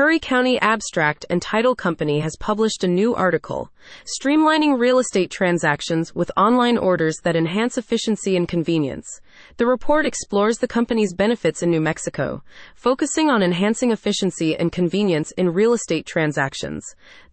Curry County Abstract and Title Company has published a new article, Streamlining Real Estate Transactions with Online Orders that Enhance Efficiency and Convenience. The report explores the company's benefits in New Mexico, focusing on enhancing efficiency and convenience in real estate transactions.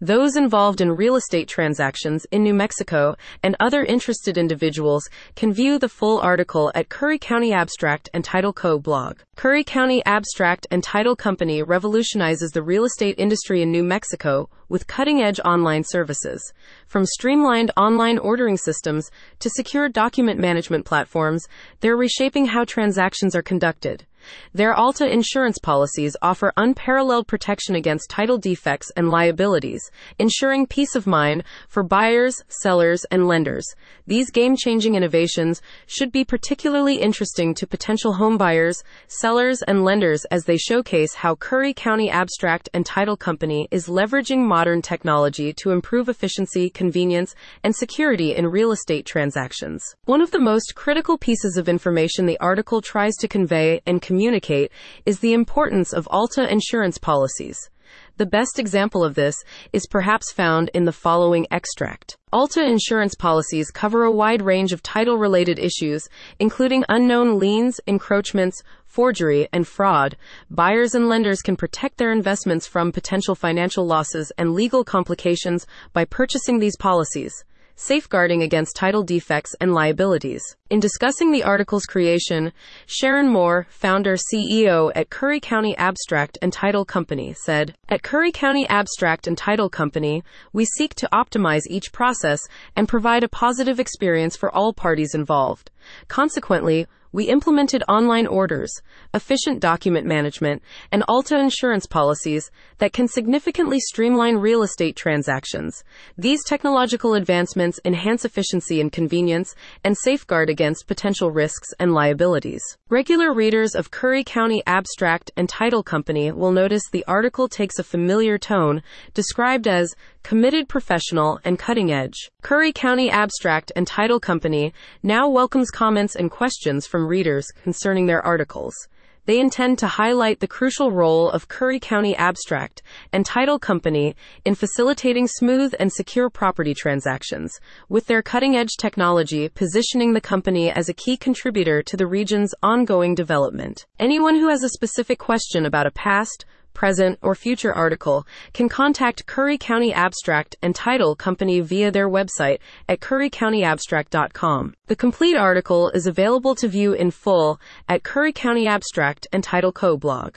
Those involved in real estate transactions in New Mexico and other interested individuals can view the full article at Curry County Abstract and Title Co. blog. Curry County Abstract and Title Company revolutionizes the real estate industry in New Mexico with cutting edge online services. From streamlined online ordering systems to secure document management platforms, they're reshaping how transactions are conducted. Their Alta insurance policies offer unparalleled protection against title defects and liabilities, ensuring peace of mind for buyers, sellers, and lenders. These game changing innovations should be particularly interesting to potential home buyers, sellers, and lenders as they showcase how Curry County Abstract and Title Company is leveraging modern technology to improve efficiency, convenience, and security in real estate transactions. One of the most critical pieces of information the article tries to convey and communicate communicate is the importance of Alta insurance policies. The best example of this is perhaps found in the following extract. Alta insurance policies cover a wide range of title related issues, including unknown liens, encroachments, forgery, and fraud. Buyers and lenders can protect their investments from potential financial losses and legal complications by purchasing these policies safeguarding against title defects and liabilities. In discussing the article's creation, Sharon Moore, founder CEO at Curry County Abstract and Title Company, said, At Curry County Abstract and Title Company, we seek to optimize each process and provide a positive experience for all parties involved. Consequently, we implemented online orders, efficient document management, and Alta insurance policies that can significantly streamline real estate transactions. These technological advancements enhance efficiency and convenience and safeguard against potential risks and liabilities. Regular readers of Curry County Abstract and Title Company will notice the article takes a familiar tone, described as committed professional and cutting edge. Curry County Abstract and Title Company now welcomes comments and questions from readers concerning their articles. They intend to highlight the crucial role of Curry County Abstract and Title Company in facilitating smooth and secure property transactions, with their cutting edge technology positioning the company as a key contributor to the region's ongoing development. Anyone who has a specific question about a past, present, or future article can contact Curry County Abstract and Title Company via their website at currycountyabstract.com. The complete article is available to view in full at Curry County Abstract and Title Co blog.